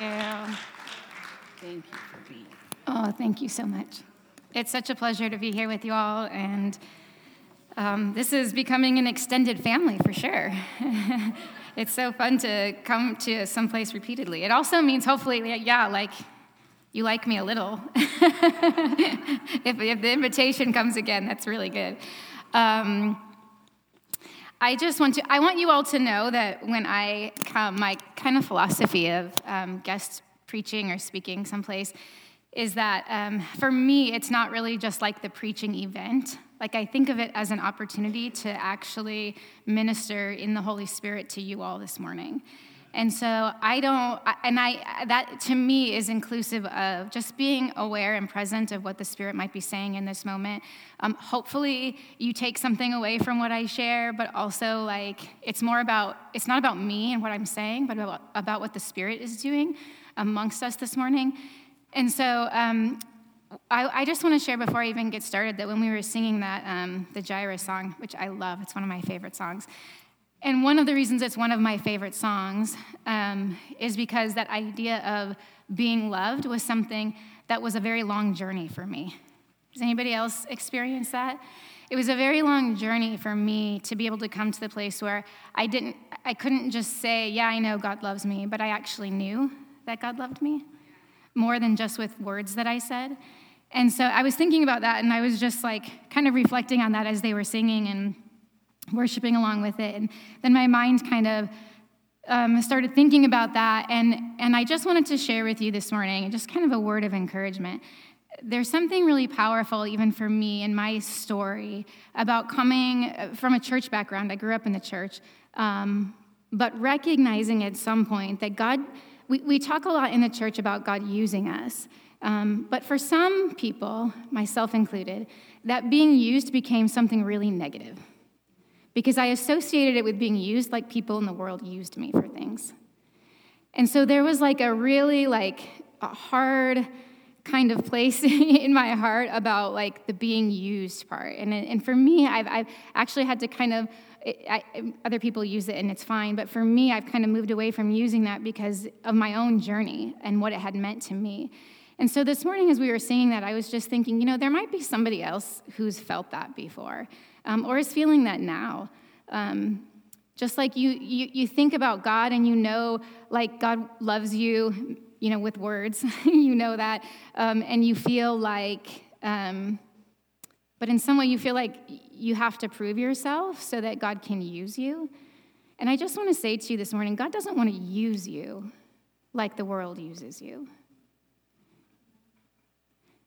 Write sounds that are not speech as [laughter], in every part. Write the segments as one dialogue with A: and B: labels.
A: you.
B: Thank you for being.
A: Oh, thank you so much. It's such a pleasure to be here with you all, and um, this is becoming an extended family for sure. [laughs] it's so fun to come to someplace repeatedly. It also means, hopefully, yeah, like you like me a little. [laughs] if, if, the invitation comes again, that's really good. Um, I just want to, I want you all to know that when I come, my kind of philosophy of um, guest preaching or speaking someplace is that um, for me, it's not really just like the preaching event. Like, I think of it as an opportunity to actually minister in the Holy Spirit to you all this morning. And so I don't, and I, that to me is inclusive of just being aware and present of what the Spirit might be saying in this moment. Um, hopefully, you take something away from what I share, but also, like, it's more about, it's not about me and what I'm saying, but about, about what the Spirit is doing amongst us this morning. And so um, I, I, just want to share before I even get started that when we were singing that, um, the Jireh song, which I love, it's one of my favorite songs. And one of the reasons it's one of my favorite songs um, is because that idea of being loved was something that was a very long journey for me. Does anybody else experience that? It was a very long journey for me to be able to come to the place where I didn't, I couldn't just say, yeah, I know God loves me, but I actually knew that God loved me more than just with words that I said. And so I was thinking about that, and I was just like kind of reflecting on that as they were singing and worshiping along with it. And then my mind kind of um, started thinking about that, and, and I just wanted to share with you this morning just kind of a word of encouragement. There's something really powerful, even for me, in my story about coming from a church background. I grew up in the church, um, but recognizing at some point that God, we, we talk a lot in the church about God using us. Um, but for some people, myself included, that being used became something really negative because I associated it with being used like people in the world used me for things. And so there was like a really like a hard kind of place [laughs] in my heart about like the being used part. And, and for me, I've, I've actually had to kind of, I, other people use it and it's fine, but for me, I've kind of moved away from using that because of my own journey and what it had meant to me. And so this morning, as we were singing that, I was just thinking, you know, there might be somebody else who's felt that before um, or is feeling that now. Um, just like you, you, you think about God and you know, like, God loves you, you know, with words, [laughs] you know that, um, and you feel like, um, but in some way you feel like you have to prove yourself so that God can use you. And I just want to say to you this morning God doesn't want to use you like the world uses you.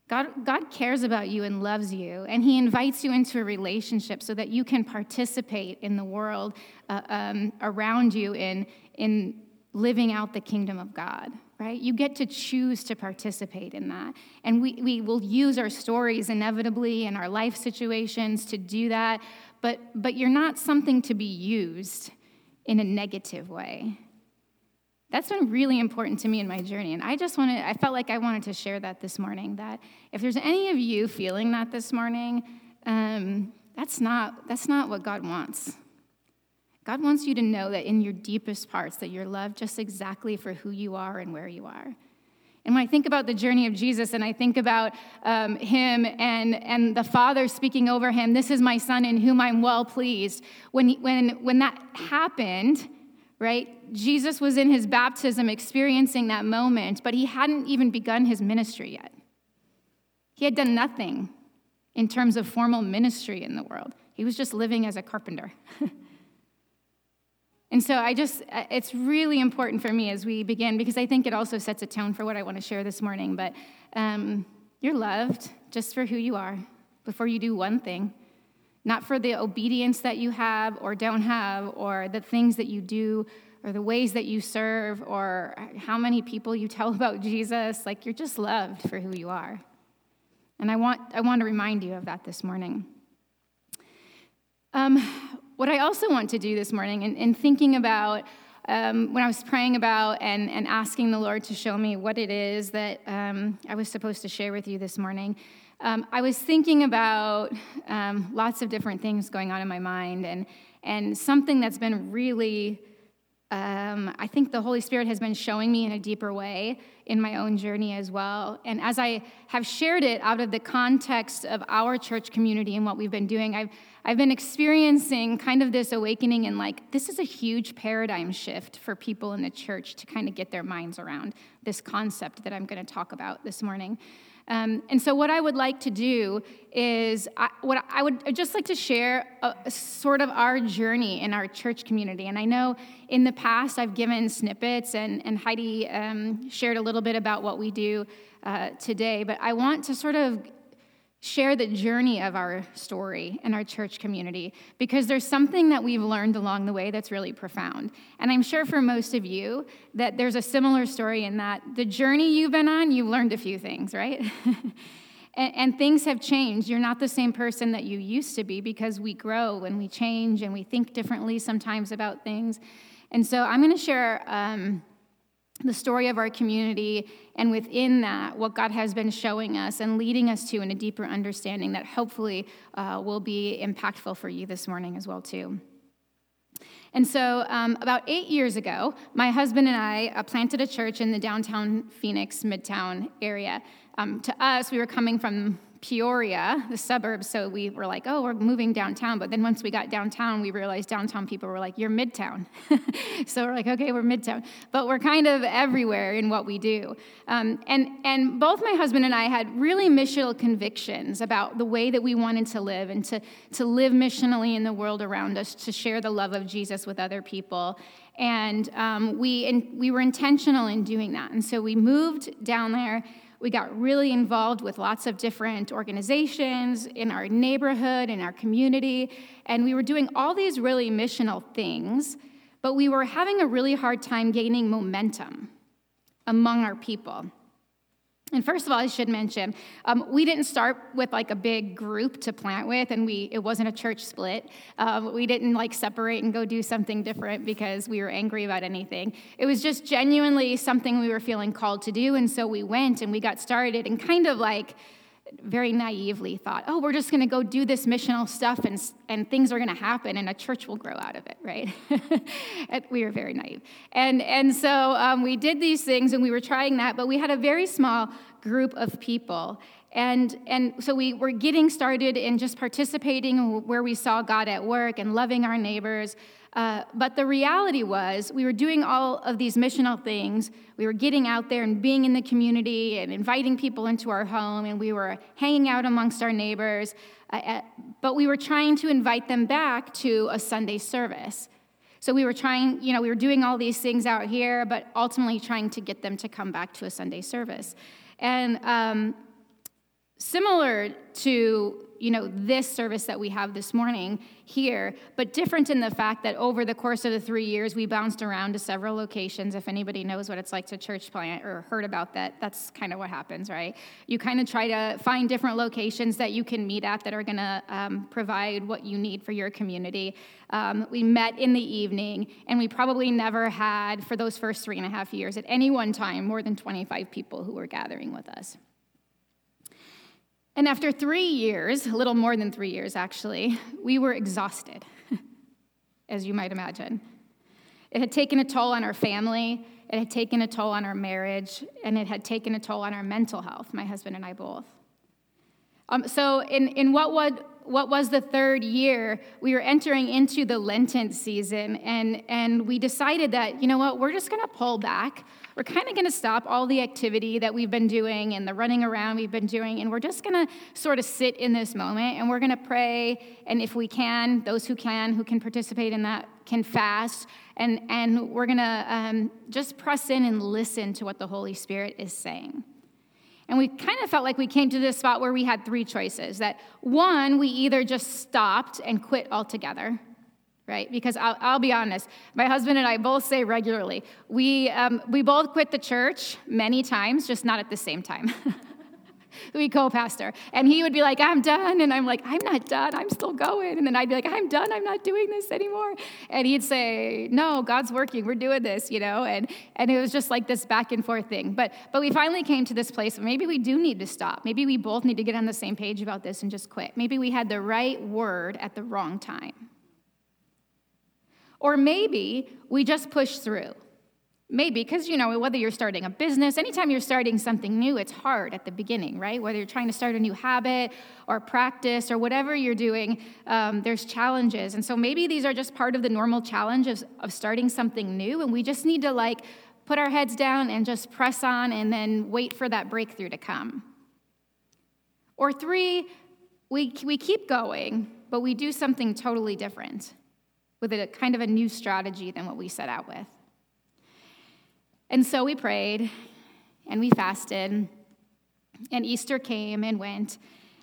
A: God, God cares about you and loves you, and He invites you into a relationship so that you can participate in the world uh, um, around you in, in living out the kingdom of God, right? You get to choose to participate in that. And we, we will use our stories inevitably and our life situations to do that, but, but you're not something to be used in a negative way that's been really important to me in my journey. And I just wanted, I felt like I wanted to share that this morning. That if there's any of you feeling that this morning, um, that's, not, that's not what God wants. God wants you to know that in your deepest parts, that you're loved just exactly for who you are and where you are. And when I think about the journey of Jesus and I think about um, him and, and the Father speaking over him, this is my son in whom I'm well pleased, when, he, when, when that happened, right? Jesus was in his baptism experiencing that moment, but he hadn't even begun his ministry yet. He had done nothing in terms of formal ministry in the world, he was just living as a carpenter. [laughs] and so I just, it's really important for me as we begin because I think it also sets a tone for what I want to share this morning. But um, you're loved just for who you are before you do one thing not for the obedience that you have or don't have, or the things that you do, or the ways that you serve, or how many people you tell [laughs] about Jesus. Like, you're just loved for who you are. And I want, I want to remind you of that this morning. Um, what I also want to do this morning, in, in thinking about um, when I was praying about and, and asking the Lord to show me what it is that um, I was supposed to share with you this morning, um, I was thinking about um, lots of different things going on in my mind, and, and something that's been really um, I think the Holy Spirit has been showing me in a deeper way in my own journey as well. And as I have shared it out of the context of our church community and what we've been doing, I've, I've been experiencing kind of this awakening and like, this is a huge paradigm shift for people in the church to kind of get their minds around this concept that I'm going to talk about this morning. Um, and so, what I would like to do is, I, what I would just like to share a, a sort of our journey in our church community. And I know in the past I've given snippets, and, and Heidi um, shared a little bit about what we do uh, today, but I want to sort of share the journey of our story in our church community because there's something that we've learned along the way that's really profound. And I'm sure for most of you that there's a similar story in that the journey you've been on, you've learned a few things, right? [laughs] and, and, things have changed. You're not the same person that you used to be because we grow and we change and we think differently sometimes about things. And so I'm going to share. Um, the story of our community, and within that, what God has been showing us and leading us to in a deeper understanding that hopefully uh, will be impactful for you this morning as well too. And so, um, about eight years ago, my husband and I uh, planted a church in the downtown Phoenix Midtown area. Um, to us, we were coming from Peoria, the suburbs, so we were like, oh, we're moving downtown. But then once we got downtown, we realized downtown people were like, you're midtown. [laughs] so we're like, okay, we're midtown. But we're kind of everywhere in what we do. Um, and, and both my husband and I had really missional convictions about the way that we wanted to live and to, to live missionally in the world around us, to share the love of Jesus with other people. And um, we, in, we were intentional in doing that. And so we moved down there we got really involved with lots of different organizations in our neighborhood, in our community, and we were doing all these really missional things, but we were having a really hard time gaining momentum among our people. And first of all, I should mention, um, we didn't start with like a big group to plant with, and we it wasn't a church split. Um, we didn't like separate and go do something different because we were angry about anything. It was just genuinely something we were feeling called to do, and so we went and we got started and kind of like very naively thought, oh, we're just going to go do this missional stuff and, and things are going to happen and a church will grow out of it, right? [laughs] we were very naive. And, and so um, we did these things and we were trying that, but we had a very small group of people. And, and so we were getting started in just participating where we saw God at work and loving our neighbors. Uh, but the reality was, we were doing all of these missional things. We were getting out there and being in the community and inviting people into our home, and we were hanging out amongst our neighbors. Uh, uh, but we were trying to invite them back to a Sunday service. So we were trying, you know, we were doing all these things out here, but ultimately trying to get them to come back to a Sunday service. And um, similar to you know this service that we have this morning here but different in the fact that over the course of the three years we bounced around to several locations. If anybody knows what it's like to church plant or heard about that that's kind of what happens right? You kind of try to find different locations that you can meet at that are going to um, provide what you need for your community. Um, we met in the evening and we probably never had for those first three and a half years at any one time more than 25 people who were gathering with us and after three years, a little more than three years actually, we were exhausted, [laughs] as you might imagine. It had taken a toll on our family, it had taken a toll on our marriage, and it had taken a toll on our mental health, my husband and I both. Um, so, in, in what, would, what was the third year, we were entering into the Lenten season, and, and we decided that, you know what, we're just to pull back. We're kind of going to stop all the activity that we've been doing and the running around we've been doing, and we're just going to sort of sit in this moment, and we're going to pray. And if we can, those who can, who can participate in that, can fast. And, and we're going to um, just press in and listen to what the Holy Spirit is saying. And we kind of felt like we came to this spot where we had three choices that one, we either just stopped and quit altogether, right? Because I'll, I'll be honest, my husband and I both say regularly, we, um, we both quit the church many times, just not at the same time. [laughs] we co-pastor. And he would be like i'm done. And i'm like i'm not done. I'm still going. And then i'd be like i'm done. I'm not doing this anymore. And he'd say no god's working. We're doing this you know? And and it was just like this back and forth thing. But but we finally came to this place maybe we do need to stop. Maybe we both need to get on the same page about this and just quit. Maybe we had the right word at the wrong time Or maybe we just push through. Maybe, because you know, whether you're starting a business, anytime you're starting something new, it's hard at the beginning, right? Whether you're trying to start a new habit or practice or whatever you're doing, um, there's challenges. And so maybe these are just part of the normal challenges of starting something new, and we just need to like put our heads down and just press on and then wait for that breakthrough to come. Or three, we, we keep going, but we do something totally different with a kind of a new strategy than what we set out with. And so we prayed and we fasted, and Easter came and went,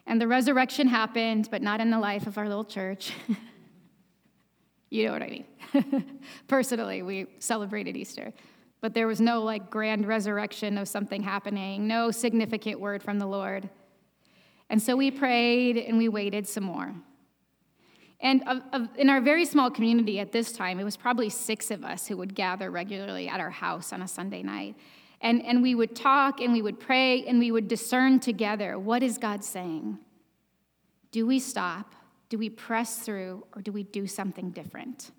A: and the resurrection happened, but not in the life of our little church. [laughs] you know what I mean. [laughs] Personally, we celebrated Easter, but there was no like grand resurrection of something happening, no significant word from the Lord. And so we prayed and we waited some more. And of, of, in our very small community at this time, it was probably six of us who would gather regularly at our house on a Sunday night. And, and we would talk and we would pray and we would discern together what is God saying? Do we stop? Do we press through? Or do we do something different?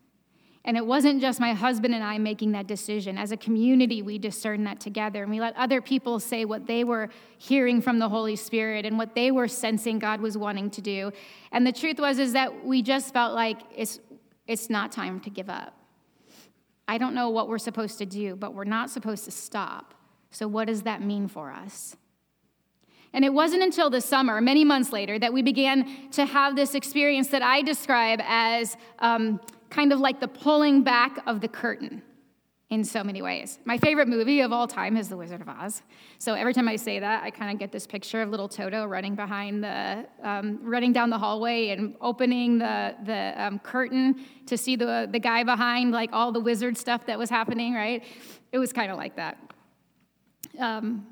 A: And it wasn't just my husband and I making that decision. As a community, we discerned that together and we let other people say what they were hearing from the Holy Spirit and what they were sensing God was wanting to do. And the truth was is that we just felt like it's it's not time to give up. I don't know what we're supposed to do, but we're not supposed to stop. So what does that mean for us? And it wasn't until the summer, many months later, that we began to have this experience that I describe as um, kind of like the pulling back of the curtain in so many ways. My favorite movie of all time is The Wizard of Oz. So every time I say that, I kind of get this picture of little Toto running behind the, um, running down the hallway and opening the, the um, curtain to see the, the guy behind, like all the wizard stuff that was happening, right? It was kind of like that. Um,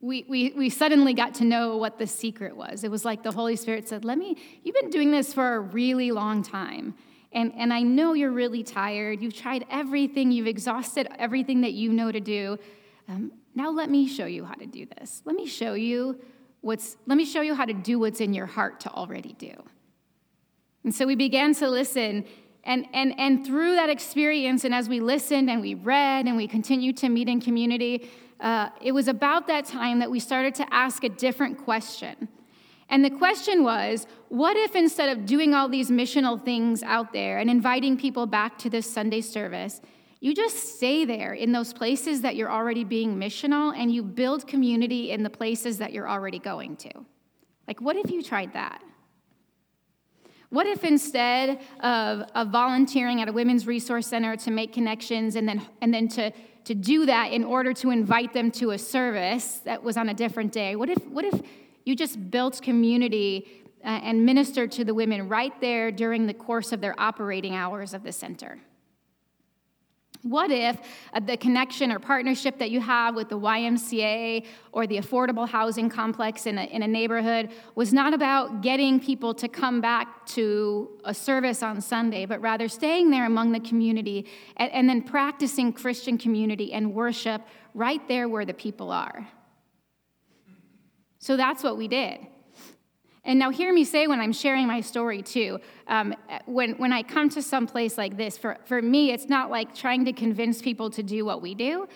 A: we, we, we suddenly got to know what the secret was. It was like the Holy Spirit said, Let me, you've been doing this for a really long time. And, and I know you're really tired. You've tried everything, you've exhausted everything that you know to do. Um, now let me show you how to do this. Let me show you what's, let me show you how to do what's in your heart to already do. And so we began to listen. And, and, and through that experience, and as we listened and we read and we continued to meet in community, uh, it was about that time that we started to ask a different question. And the question was what if instead of doing all these missional things out there and inviting people back to this Sunday service, you just stay there in those places that you're already being missional and you build community in the places that you're already going to? Like, what if you tried that? What if instead of, of volunteering at a women's resource center to make connections and then, and then to, to do that in order to invite them to a service that was on a different day, what if, what if you just built community uh, and ministered to the women right there during the course of their operating hours of the center. What if uh, the connection or partnership that you have with the YMCA or the affordable housing complex in a, in a neighborhood was not about getting people to come back to a service on Sunday, but rather staying there among the community and, and then practicing Christian community and worship right there where the people are? So that's what we did. And now, hear me say when I'm sharing my story too, um, when, when I come to some place like this, for, for me, it's not like trying to convince people to do what we do.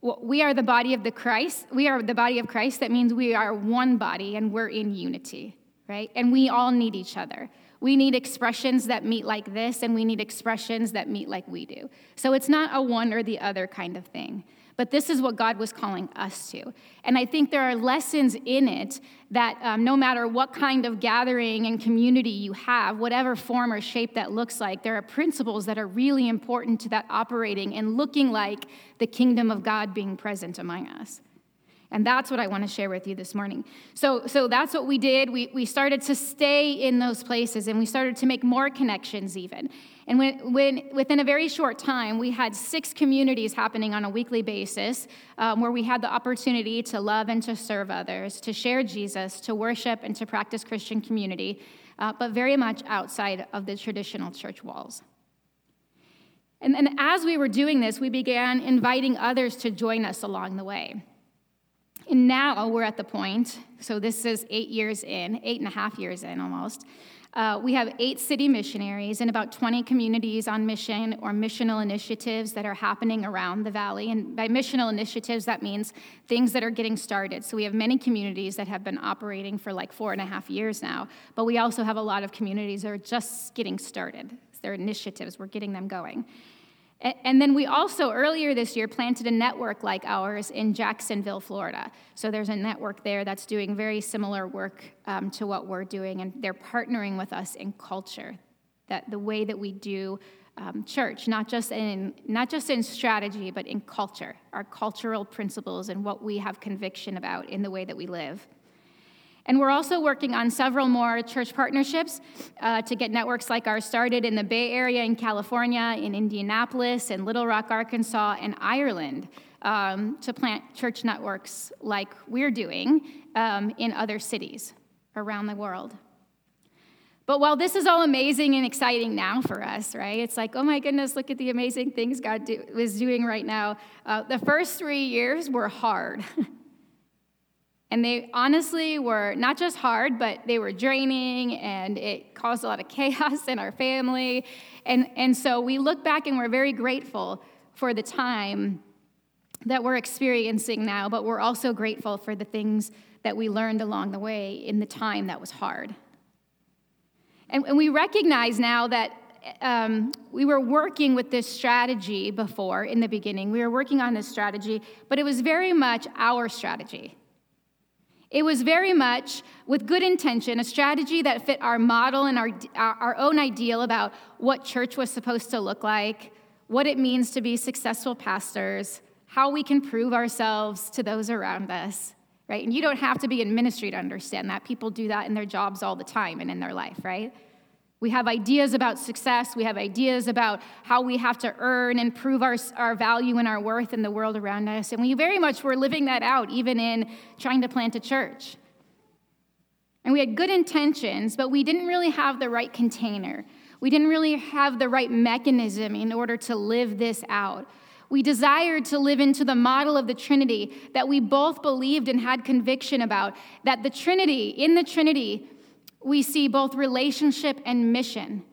A: We are the body of the Christ. We are the body of Christ. That means we are one body and we're in unity, right? And we all need each other. We need expressions that meet like this, and we need expressions that meet like we do. So it's not a one or the other kind of thing. But this is what God was calling us to. And I think there are lessons in it that um, no matter what kind of gathering and community you have, whatever form or shape that looks like, there are principles that are really important to that operating and looking like the kingdom of God being present among us. And that's what I want to share with you this morning. So, so that's what we did. We, we started to stay in those places and we started to make more connections, even. And when, when, within a very short time, we had six communities happening on a weekly basis um, where we had the opportunity to love and to serve others, to share Jesus, to worship, and to practice Christian community, uh, but very much outside of the traditional church walls. And then as we were doing this, we began inviting others to join us along the way. And now we're at the point, so this is eight years in, eight and a half years in almost, Uh, we have eight city missionaries and about 20 communities on mission or missional initiatives that are happening around the valley. And by missional initiatives, that means things that are getting started. So we have many communities that have been operating for like four and a half years now, but we also have a lot of communities that are just getting started. They're initiatives, we're getting them going. And then we also, earlier this year, planted a network like ours in Jacksonville, Florida. So there's a network there that's doing very similar work um, to what we're doing, and they're partnering with us in culture, that the way that we do um, church, not just in not just in strategy, but in culture, our cultural principles and what we have conviction about in the way that we live. And we're also working on several more church partnerships uh, to get networks like ours started in the Bay Area, in California, in Indianapolis, in Little Rock, Arkansas, and Ireland um, to plant church networks like we're doing um, in other cities around the world. But while this is all amazing and exciting now for us, right? It's like, oh my goodness, look at the amazing things God do, is doing right now. Uh, the first three years were hard. [laughs] And they honestly were not just hard, but they were draining and it caused a lot of [laughs] chaos in our family. And, and so we look back and we're very grateful for the time that we're experiencing now, but we're also grateful for the things that we learned along the way in the time that was hard. And, and we recognize now that um, we were working with this strategy before in the beginning. We were working on this strategy, but it was very much our strategy. It was very much with good intention, a strategy that fit our model and our, our own ideal about what church was supposed to look like, what it means to be successful pastors, how we can prove ourselves to those around us, right? And you don't have to be in ministry to understand that. People do that in their jobs all the time and in their life, right? We have ideas about success. We have ideas about how we have to earn and prove our, our value and our worth in the world around us. And we very much were living that out, even in trying to plant a church. And we had good intentions, but we didn't really have the right container. We didn't really have the right mechanism in order to live this out. We desired to live into the model of the Trinity that we both believed and had conviction about, that the Trinity, in the Trinity, we see both relationship and mission.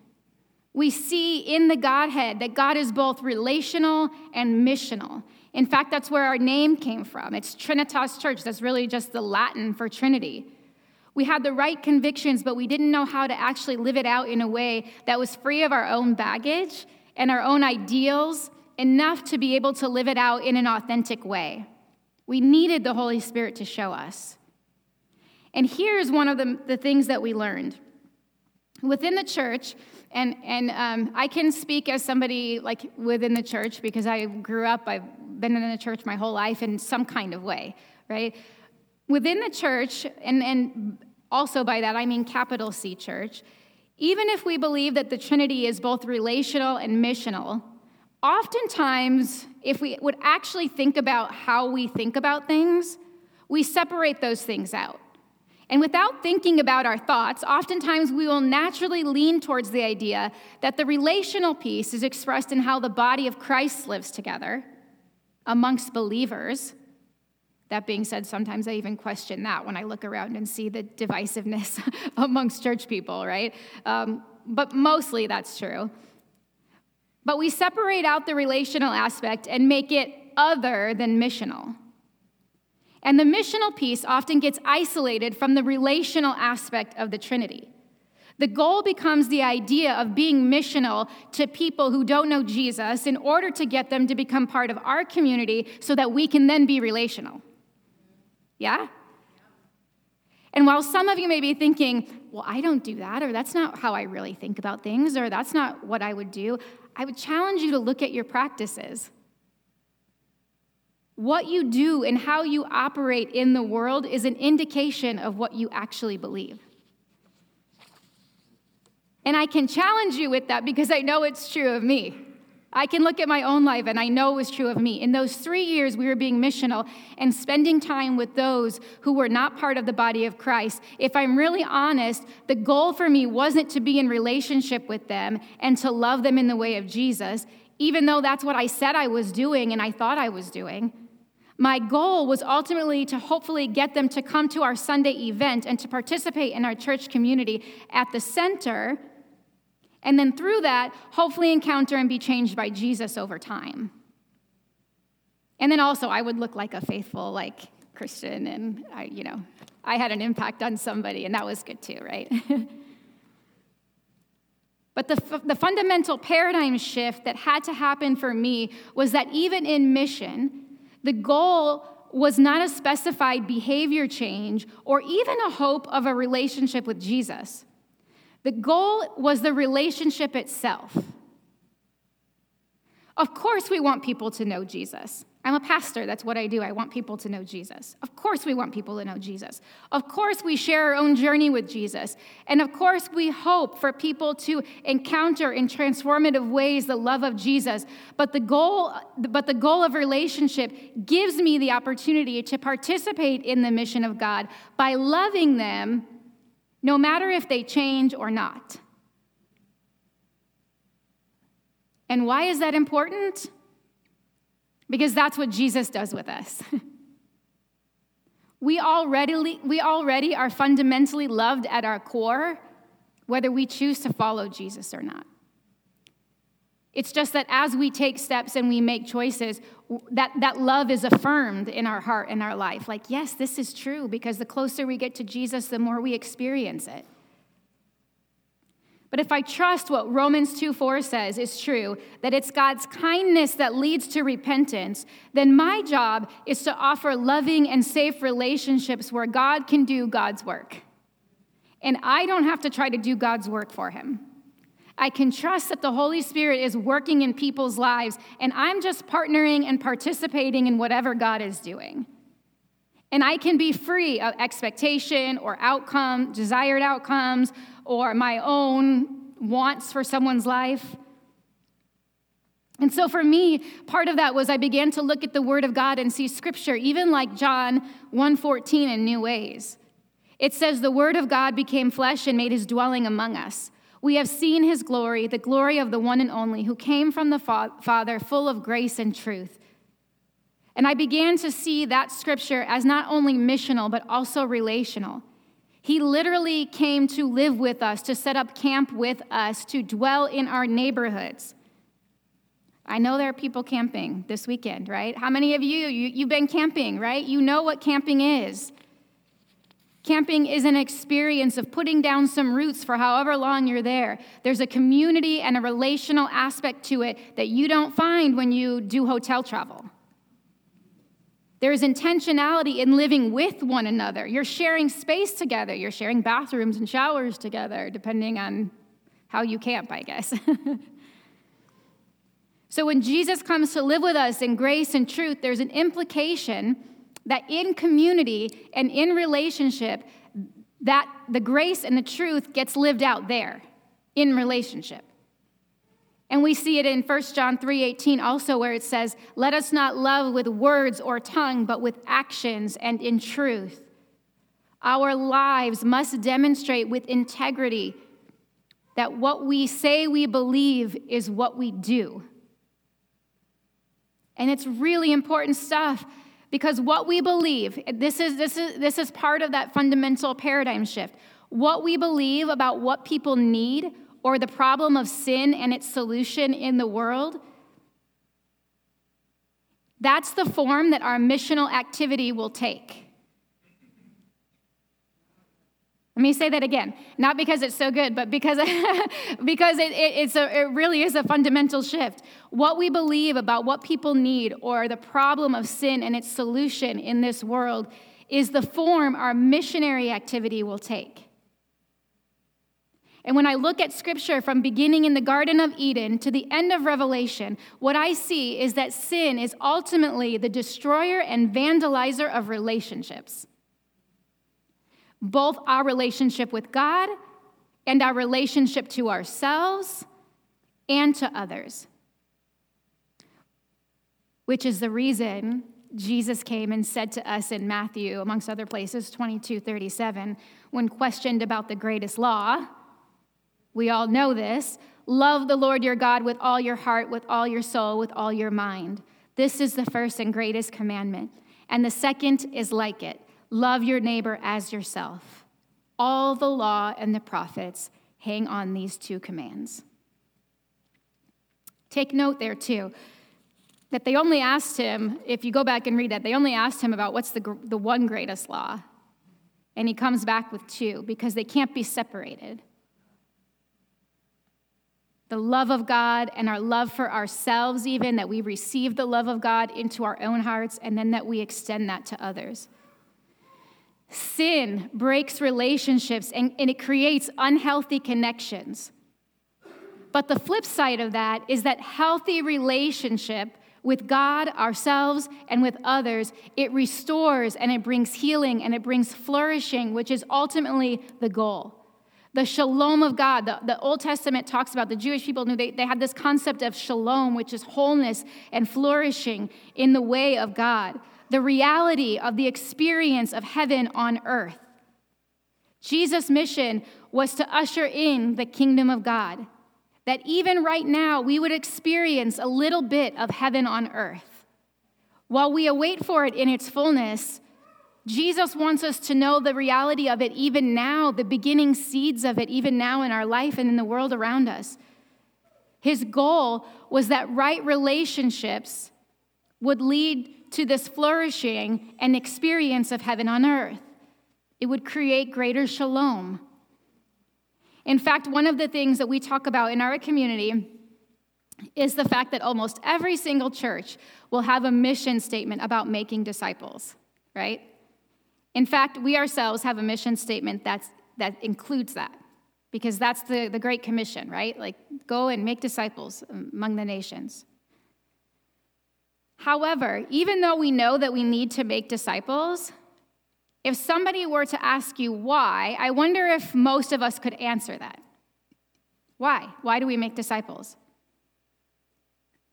A: We see in the Godhead that God is both relational and missional. In fact, that's where our name came from. It's Trinitas Church. That's really just the Latin for Trinity. We had the right convictions, but we didn't know how to actually live it out in a way that was free of our own baggage and our own ideals, enough to be able to live it out in an authentic way. We needed the Holy Spirit to show us. And here's one of the, the things that we learned. Within the church, and, and um, I can speak as somebody like within the church because I grew up, I've been in the church my whole life in some kind of way, right? Within the church, and, and also by that I mean capital C church, even if we believe that the Trinity is both relational and missional, oftentimes, if we would actually think about how we think about things, we separate those things out. And without thinking about our thoughts, oftentimes we will naturally lean towards the idea that the relational piece is expressed in how the body of Christ lives together amongst believers. That being said, sometimes I even question that when I look around and see the divisiveness [laughs] amongst church people, right? Um, but mostly that's true. But we separate out the relational aspect and make it other than missional. And the missional piece often gets isolated from the relational aspect of the Trinity. The goal becomes the idea of being missional to people who don't know Jesus in order to get them to become part of our community so that we can then be relational. Yeah? And while some of you may be thinking, well, I don't do that, or that's not how I really think about things, or that's not what I would do, I would challenge you to look at your practices. What you do and how you operate in the world is an indication of what you actually believe. And I can challenge you with that because I know it's true of me. I can look at my own life and I know it was true of me. In those three years, we were being missional and spending time with those who were not part of the body of Christ. If I'm really honest, the goal for me wasn't to be in relationship with them and to love them in the way of Jesus, even though that's what I said I was doing and I thought I was doing. My goal was ultimately to hopefully get them to come to our Sunday event and to participate in our church community at the center. And then through that, hopefully encounter and be changed by Jesus over time. And then also, I would look like a faithful, like, Christian, and I, you know, I had an impact on somebody, and that was good too, right? [laughs] but the, the fundamental paradigm shift that had to happen for me was that even in mission, the goal was not a specified behavior change or even a hope of a relationship with Jesus. The goal was the relationship itself. Of course, we want people to know Jesus. I'm a pastor, that's what I do. I want people to know Jesus. Of course, we want people to know Jesus. Of course, we share our own journey with Jesus. And of course, we hope for people to encounter in transformative ways the love of Jesus. But the goal, but the goal of relationship gives me the opportunity to participate in the mission of God by loving them, no matter if they change or not. And why is that important? Because that's what Jesus does with us. [laughs] we, already, we already are fundamentally loved at our core, whether we choose to follow Jesus or not. It's just that as we take steps and we make choices, that, that love is affirmed in our heart and our life. Like, yes, this is true, because the closer we get to Jesus, the more we experience it. But if I trust what Romans 2 4 says is true, that it's God's kindness that leads to repentance, then my job is to offer loving and safe relationships where God can do God's work. And I don't have to try to do God's work for him. I can trust that the Holy Spirit is working in people's lives, and I'm just partnering and participating in whatever God is doing. And I can be free of expectation or outcome, desired outcomes, or my own wants for someone's life. And so for me, part of that was I began to look at the word of God and see scripture even like John 1:14 in new ways. It says the word of God became flesh and made his dwelling among us. We have seen his glory, the glory of the one and only who came from the Father, full of grace and truth. And I began to see that scripture as not only missional, but also relational. He literally came to live with us, to set up camp with us, to dwell in our neighborhoods. I know there are people camping this weekend, right? How many of you, you have been camping, right? You know what camping is. Camping is an experience of putting down some roots for however long you're there. There's a community and a relational aspect to it that you don't find when you do hotel travel. There's intentionality in living with one another. You're sharing space together. You're sharing bathrooms and showers together, depending on how you camp, I guess. [laughs] so when Jesus comes to live with us in grace and truth, there's an implication that in community and in relationship, that the grace and the truth gets lived out there in relationship. And we see it in 1 John 3:18 also where it says, "Let us not love with words or tongue, but with actions and in truth." Our lives must demonstrate with integrity that what we say we believe is what we do. And it's really important stuff because what we believe, this is, this is, this is part of that fundamental paradigm shift. What we believe about what people need or the problem of sin and its solution in the world, that's the form that our missional activity will take. Let me say that again. Not because it's so good, but because, [laughs] because it, it, it's a, it really is a fundamental shift. What we believe about what people need or the problem of sin and its solution in this world is the form our missionary activity will take. And when I look at scripture from beginning in the Garden of Eden to the end of Revelation, what I see is that sin is ultimately the destroyer and vandalizer of relationships. Both our relationship with God and our relationship to ourselves and to others. Which is the reason Jesus came and said to us in Matthew, amongst other places, 22 37, when questioned about the greatest law we all know this. Love the Lord your God with all your heart, with all your soul, with all your mind. This is the first and greatest commandment. And the second is like it love your neighbor as yourself. All the law and the prophets hang on these two commands. Take note there, too, that they only asked him, if you go back and read that, they only asked him about what's the, the one greatest law. And he comes back with two because they can't be separated. The love of God and our love for ourselves, even that we receive the love of God into our own hearts and then that we extend that to others. Sin breaks relationships and, and it creates unhealthy connections. But the flip side of that is that healthy relationship with God, ourselves, and with others, it restores and it brings healing and it brings flourishing, which is ultimately the goal. The shalom of God, the, the Old Testament talks about, the Jewish people knew they, they had this concept of shalom, which is wholeness and flourishing in the way of God the reality of the experience of heaven on earth. Jesus' mission was to usher in the kingdom of God, that even right now we would experience a little bit of heaven on earth. While we await for it in its fullness, Jesus wants us to know the reality of it even now, the beginning seeds of it even now in our life and in the world around us. His goal was that right relationships would lead to this flourishing and experience of heaven on earth. It would create greater shalom. In fact, one of the things that we talk about in our community is the fact that almost every single church will have a mission statement about making disciples, right? In fact, we ourselves have a mission statement that's, that includes that because that's the, the Great Commission, right? Like, go and make disciples among the nations. However, even though we know that we need to make disciples, if somebody were to ask you why, I wonder if most of us could answer that. Why? Why do we make disciples?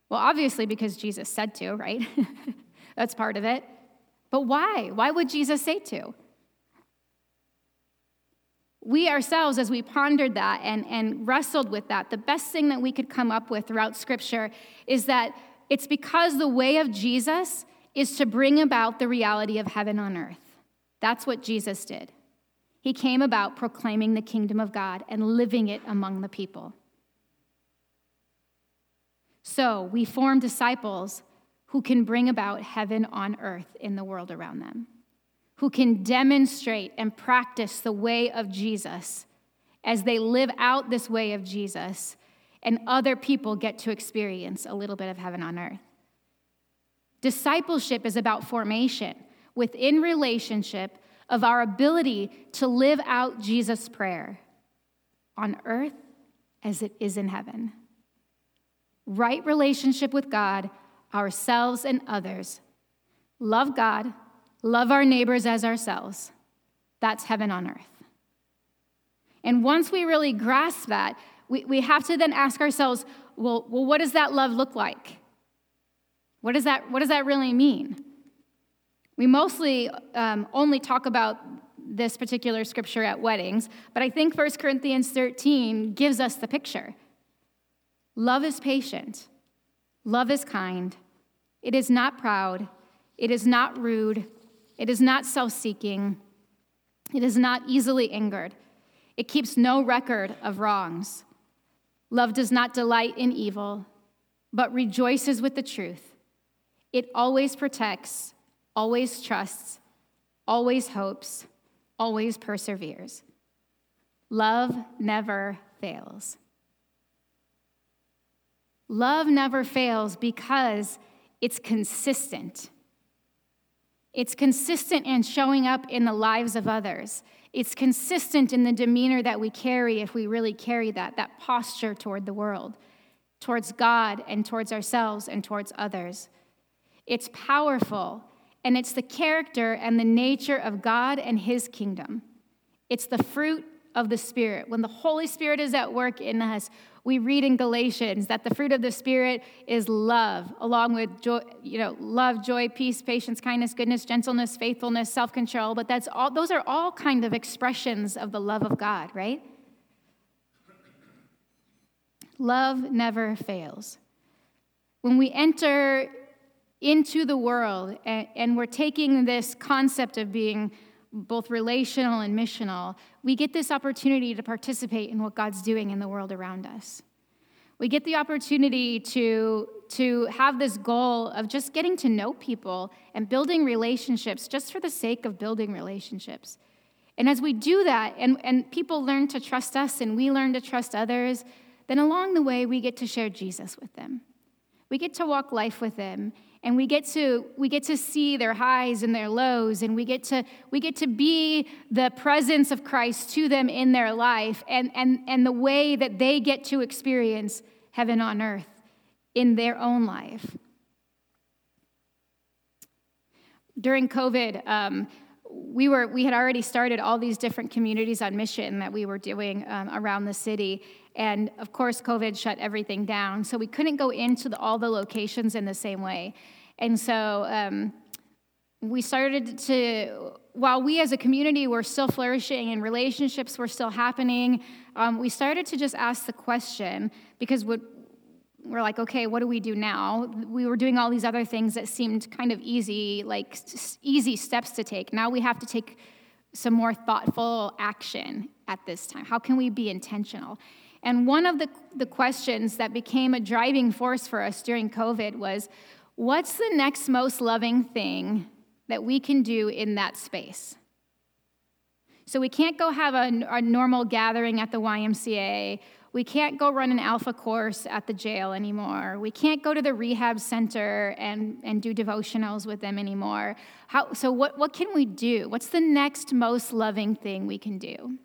A: Well, obviously, because Jesus said to, right? [laughs] That's part of it. But why? Why would Jesus say to? We ourselves, as we pondered that and, and wrestled with that, the best thing that we could come up with throughout Scripture is that it's because the way of Jesus is to bring about the reality of heaven on earth. That's what Jesus did. He came about proclaiming the kingdom of God and living it among the people. So we form disciples who can bring about heaven on earth in the world around them, who can demonstrate and practice the way of Jesus as they live out this way of Jesus and other people get to experience a little bit of heaven on earth. Discipleship is about formation within relationship of our ability to live out Jesus' prayer on earth as it is in heaven. Right relationship with God, ourselves, and others. Love God, love our neighbors as ourselves. That's heaven on earth. And once we really grasp that, we, we have to then ask ourselves well, well, what does that love look like? What does that, what does that really mean? We mostly um, only talk about this particular scripture at weddings, but I think 1 Corinthians 13 gives us the picture. Love is patient, love is kind, it is not proud, it is not rude, it is not self seeking, it is not easily angered, it keeps no record of wrongs. Love does not delight in evil, but rejoices with the truth. It always protects, always trusts, always hopes, always perseveres. Love never fails. Love never fails because it's consistent. It's consistent in showing up in the lives of others. It's consistent in the demeanor that we carry if we really carry that, that posture toward the world, towards God and towards ourselves and towards others. It's powerful, and it's the character and the nature of God and His kingdom. It's the fruit of the Spirit. When the Holy Spirit is at work in us, we read in Galatians that the fruit of the Spirit is love, along with joy, you know, love, joy, peace, patience, kindness, goodness, gentleness, faithfulness, self-control. But that's all; those are all kind of expressions of the love of God, right? Love never fails. When we enter into the world, and, and we're taking this concept of being both relational and missional, we get this opportunity to participate in what God's doing in the world around us. We get the opportunity to, to have this goal of just getting to know people and building relationships just for the sake of building relationships. And as we do that, and, and people learn to trust us and we learn to trust others, then along the way, we get to share Jesus with them. We get to walk life with them and we get to we get to see their highs and their lows and we get to we get to be the presence of Christ to them in their life and and and the way that they get to experience heaven on earth in their own life. During COVID, um, we were we had already started all these different communities on mission that we were doing um, around the city and of course covid shut everything down so we couldn't go into the, all the locations in the same way and so um, we started to while we as a community were still flourishing and relationships were still happening um, we started to just ask the question because what we're like, okay, what do we do now? We were doing all these other things that seemed kind of easy, like easy steps to take. Now we have to take some more thoughtful action at this time. How can we be intentional? And one of the, the questions that became a driving force for us during COVID was what's the next most loving thing that we can do in that space? So we can't go have a, a normal gathering at the YMCA we can't go run an alpha course at the jail anymore. We can't go to the rehab center and, and do devotionals with them anymore. How, so, what, what can we do? What's the next most loving thing we can do?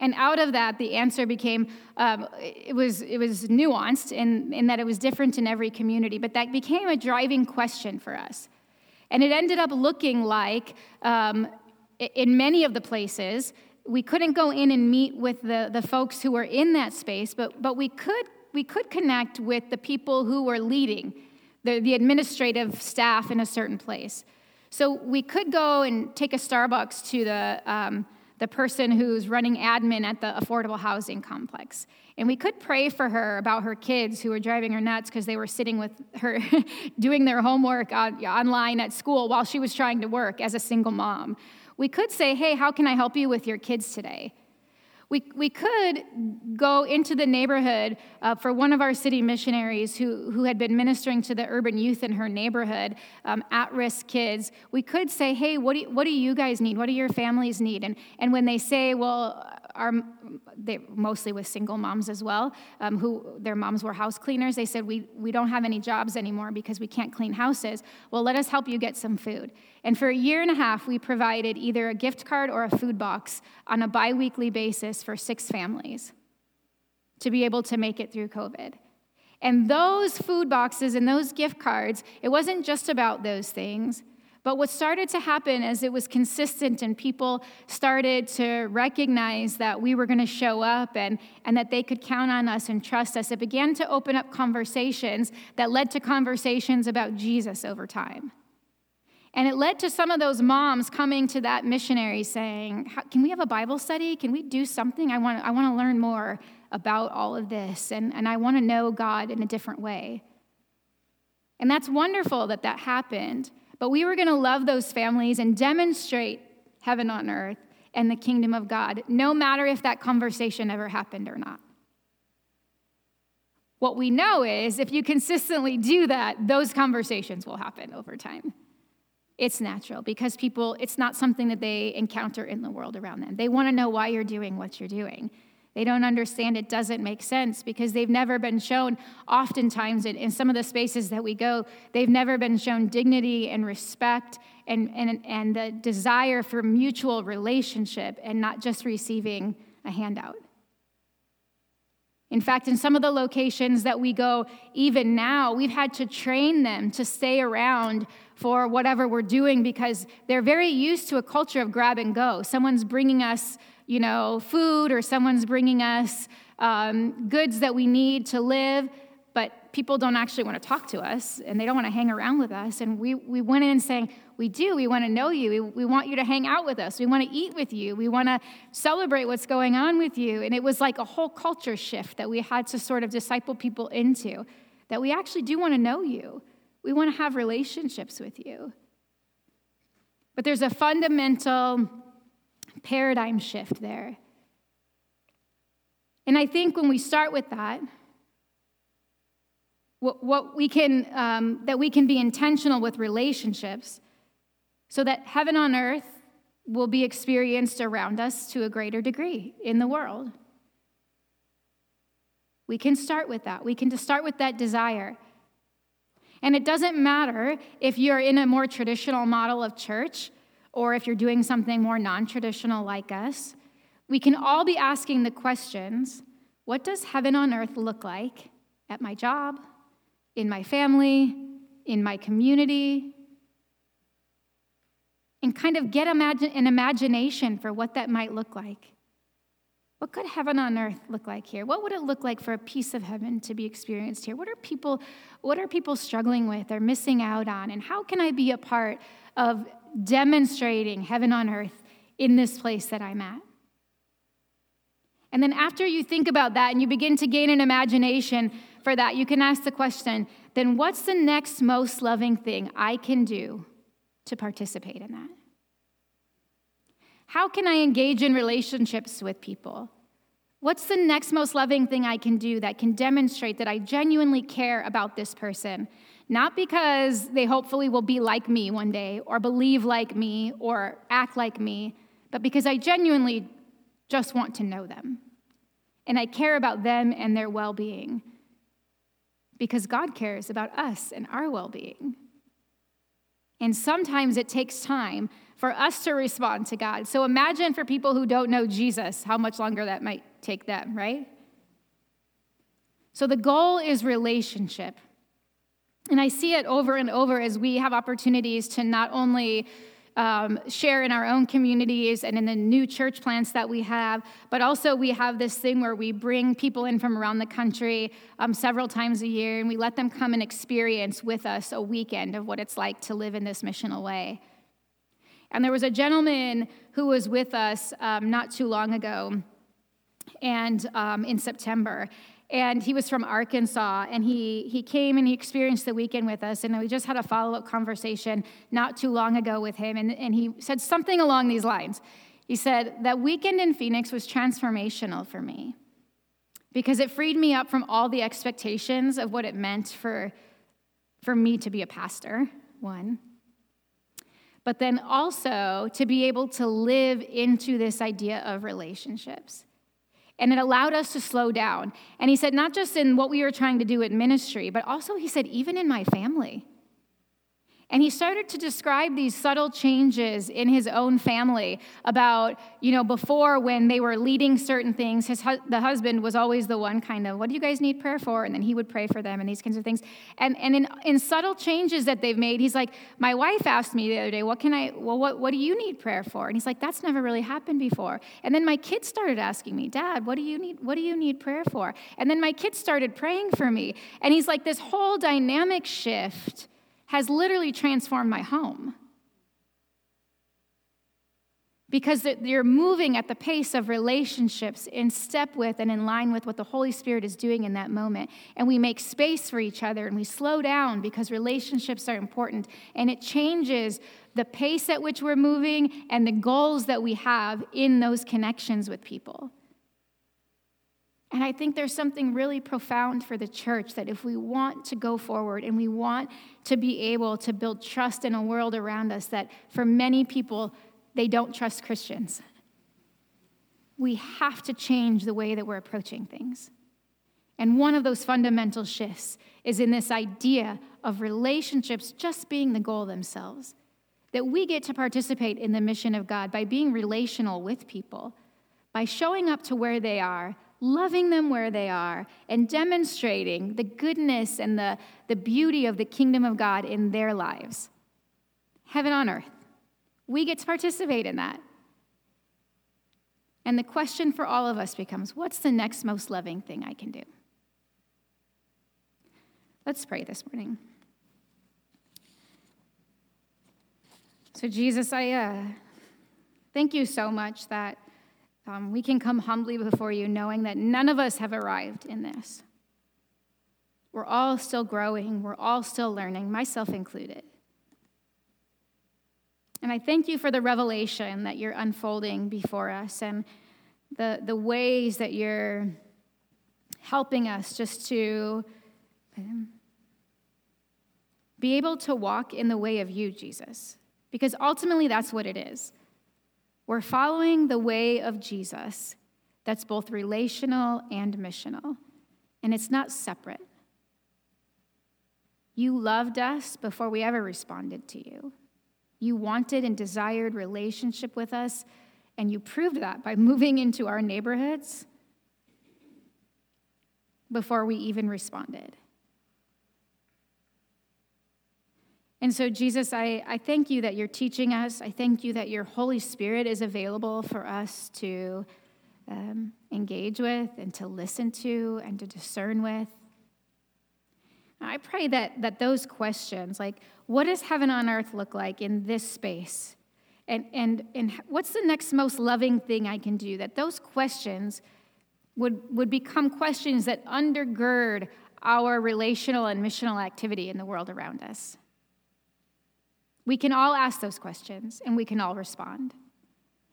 A: And out of that, the answer became um, it, was, it was nuanced in, in that it was different in every community, but that became a driving question for us. And it ended up looking like, um, in many of the places, we couldn't go in and meet with the, the folks who were in that space, but, but we, could, we could connect with the people who were leading, the, the administrative staff in a certain place. So we could go and take a Starbucks to the, um, the person who's running admin at the affordable housing complex. And we could pray for her about her kids who were driving her nuts because they were sitting with her [laughs] doing their homework on, online at school while she was trying to work as a single mom. We could say, hey, how can I help you with your kids today? We, we could go into the neighborhood uh, for one of our city missionaries who, who had been ministering to the urban youth in her neighborhood, um, at risk kids. We could say, hey, what do, you, what do you guys need? What do your families need? And, and when they say, well, our, they, mostly with single moms as well, um, who their moms were house cleaners. They said, we, we don't have any jobs anymore because we can't clean houses. Well, let us help you get some food. And for a year and a half, we provided either a gift card or a food box on a bi weekly basis for six families to be able to make it through COVID. And those food boxes and those gift cards, it wasn't just about those things. But what started to happen as it was consistent and people started to recognize that we were going to show up and, and that they could count on us and trust us, it began to open up conversations that led to conversations about Jesus over time. And it led to some of those moms coming to that missionary saying, Can we have a Bible study? Can we do something? I want, I want to learn more about all of this, and, and I want to know God in a different way. And that's wonderful that that happened. But we were going to love those families and demonstrate heaven on earth and the kingdom of God, no matter if that conversation ever happened or not. What we know is if you consistently do that, those conversations will happen over time. It's natural because people, it's not something that they encounter in the world around them. They want to know why you're doing what you're doing. They don't understand it doesn't make sense because they've never been shown, oftentimes in, in some of the spaces that we go, they've never been shown dignity and respect and, and, and the desire for mutual relationship and not just receiving a handout. In fact, in some of the locations that we go, even now, we've had to train them to stay around for whatever we're doing because they're very used to a culture of grab and go. Someone's bringing us you know, food or someone's bringing us um, goods that we need to live, but people don't actually want to talk to us and they don't want to hang around with us. And we, we went in saying, We do. We want to know you. We, we want you to hang out with us. We want to eat with you. We want to celebrate what's going on with you. And it was like a whole culture shift that we had to sort of disciple people into that we actually do want to know you. We want to have relationships with you. But there's a fundamental paradigm shift there. And I think when we start with that, what, what we can, um, that we can be intentional with relationships so that heaven on earth will be experienced around us to a greater degree in the world. We can start with that. We can just start with that desire. And it doesn't matter if you're in a more traditional model of church or if you're doing something more non traditional like us. We can all be asking the questions what does heaven on earth look like at my job, in my family, in my community? And kind of get an imagination for what that might look like. What could heaven on earth look like here? What would it look like for a piece of heaven to be experienced here? What are people, what are people struggling with or missing out on? And how can I be a part of demonstrating heaven on earth in this place that I'm at? And then after you think about that and you begin to gain an imagination for that, you can ask the question then what's the next most loving thing I can do to participate in that? How can I engage in relationships with people? What's the next most loving thing I can do that can demonstrate that I genuinely care about this person? Not because they hopefully will be like me one day, or believe like me, or act like me, but because I genuinely just want to know them. And I care about them and their well being. Because God cares about us and our well being. And sometimes it takes time for us to respond to God. So imagine for people who don't know Jesus, how much longer that might take them, right? So the goal is relationship. And I see it over and over as we have opportunities to not only um, share in our own communities and in the new church plants that we have, but also we have this thing where we bring people in from around the country um, several times a year and we let them come and experience with us a weekend of what it's like to live in this missional way. And there was a gentleman who was with us um, not too long ago, and um, in September. And he was from Arkansas, and he, he came and he experienced the weekend with us. And we just had a follow up conversation not too long ago with him. And, and he said something along these lines. He said, That weekend in Phoenix was transformational for me because it freed me up from all the expectations of what it meant for, for me to be a pastor, one but then also to be able to live into this idea of relationships. And it allowed us to slow down. And he said, not just in what we were trying to do at ministry, but also, he said, even in my family. And he started to describe these subtle changes in his own family about, you know, before when they were leading certain things, his the husband was always the one kind of, what do you guys need prayer for? And then he would pray for them and these kinds of things. And, and in, in subtle changes that they've made, he's like, my wife asked me the other day, what can I, well, what, what do you need prayer for? And he's like, that's never really happened before. And then my kids started asking me, Dad, what do you need, what do you need prayer for? And then my kids started praying for me. And he's like, this whole dynamic shift has literally transformed my home. Because you're moving at the pace of relationships in step with and in line with what the Holy Spirit is doing in that moment. And we make space for each other and we slow down because relationships are important. And it changes the pace at which we're moving and the goals that we have in those connections with people. And I think there's something really profound for the church that if we want to go forward and we want to be able to build trust in a world around us that for many people, they don't trust Christians, we have to change the way that we're approaching things. And one of those fundamental shifts is in this idea of relationships just being the goal themselves. That we get to participate in the mission of God by being relational with people, by showing up to where they are loving them where they are, and demonstrating the goodness and the, the beauty of the kingdom of God in their lives. Heaven on earth. We get to participate in that. And the question for all of us becomes what's the next most loving thing I can do? Let's pray this morning. So, Jesus, I uh, thank you so much that um, we can come humbly before you knowing that none of us have arrived in this. We're all still growing, we're all still learning, myself included. And I thank you for the revelation that you're unfolding before us and the, the ways that you're helping us just to um, be able to walk in the way of you, Jesus. Because ultimately, that's what it is. We're following the way of Jesus that's both relational and missional, and it's not separate. You loved us before we ever responded to you. You wanted and desired relationship with us, and you proved that by [laughs] moving into our neighborhoods before we even responded. And so, Jesus, I, I thank you that you're teaching us. I thank you that your Holy Spirit is available for us to um, engage with and to listen to and to discern with. I pray that, that those questions, like what does heaven on earth look like in this space? And, and, and what's the next most loving thing I can do? That those questions would, would become questions that undergird our relational and missional activity in the world around us. We can all ask those questions and we can all respond.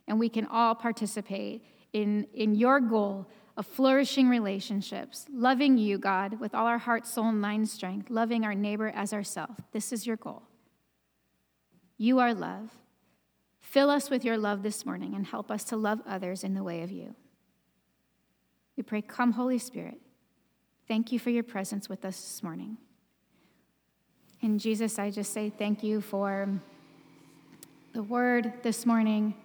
A: And we can all participate in, in your goal of flourishing relationships, loving you, God, with all our heart, soul, and mind strength, loving our neighbor as ourselves. This is your goal. You are love. Fill us with your love this morning and help us to love others in the way of you. We pray, Come, Holy Spirit. Thank you for your presence with us this morning. And Jesus, I just say thank you for the word this morning.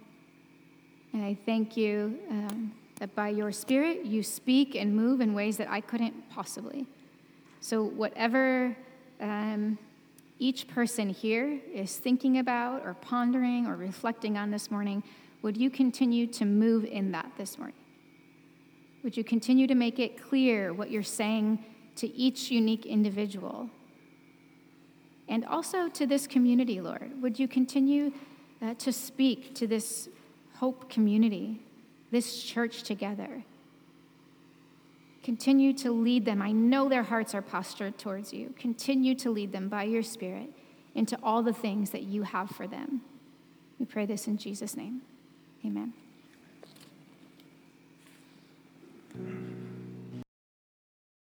A: And I thank you um, that by your Spirit you speak and move in ways that I couldn't possibly. So, whatever um, each person here is thinking about or pondering or reflecting on this morning, would you continue to move in that this morning? Would you continue to make it clear what you're saying to each unique individual? And also to this community, Lord. Would you continue uh, to speak to this hope community, this church together? Continue to lead them. I know their hearts are postured towards you. Continue to lead them by your Spirit into all the things that you have for them. We pray this in Jesus' name. Amen.